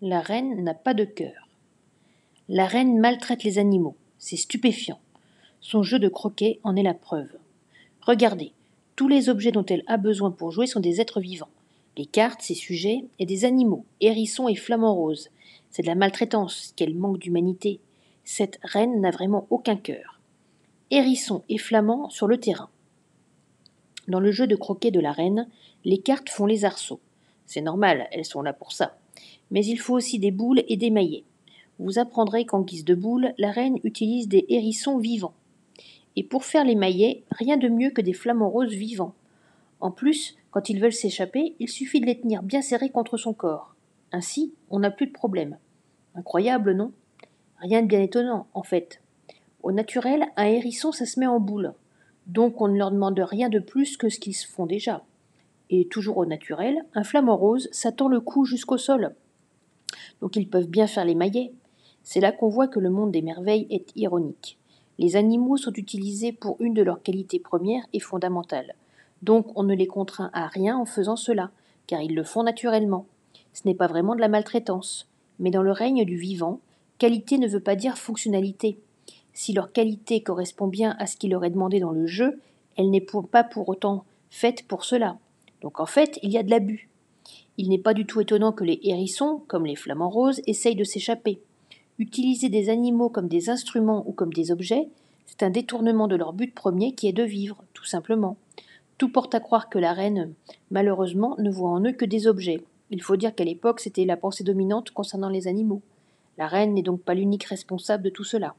La reine n'a pas de cœur. La reine maltraite les animaux. C'est stupéfiant. Son jeu de croquet en est la preuve. Regardez, tous les objets dont elle a besoin pour jouer sont des êtres vivants. Les cartes, ses sujets, et des animaux, hérissons et flamants roses. C'est de la maltraitance, qu'elle manque d'humanité. Cette reine n'a vraiment aucun cœur. Hérissons et flamands sur le terrain. Dans le jeu de croquet de la reine, les cartes font les arceaux. C'est normal, elles sont là pour ça. Mais il faut aussi des boules et des maillets. Vous apprendrez qu'en guise de boules, la reine utilise des hérissons vivants. Et pour faire les maillets, rien de mieux que des flamants roses vivants. En plus, quand ils veulent s'échapper, il suffit de les tenir bien serrés contre son corps. Ainsi, on n'a plus de problème. Incroyable, non? Rien de bien étonnant, en fait. Au naturel, un hérisson, ça se met en boule. Donc on ne leur demande rien de plus que ce qu'ils font déjà. Et toujours au naturel, un flamant rose, ça tend le cou jusqu'au sol. Donc ils peuvent bien faire les maillets. C'est là qu'on voit que le monde des merveilles est ironique. Les animaux sont utilisés pour une de leurs qualités premières et fondamentales. Donc on ne les contraint à rien en faisant cela, car ils le font naturellement. Ce n'est pas vraiment de la maltraitance. Mais dans le règne du vivant, qualité ne veut pas dire fonctionnalité. Si leur qualité correspond bien à ce qui leur est demandé dans le jeu, elle n'est pas pour autant faite pour cela. Donc en fait, il y a de l'abus. Il n'est pas du tout étonnant que les hérissons, comme les flamants roses, essayent de s'échapper. Utiliser des animaux comme des instruments ou comme des objets, c'est un détournement de leur but premier qui est de vivre, tout simplement. Tout porte à croire que la reine, malheureusement, ne voit en eux que des objets. Il faut dire qu'à l'époque, c'était la pensée dominante concernant les animaux. La reine n'est donc pas l'unique responsable de tout cela.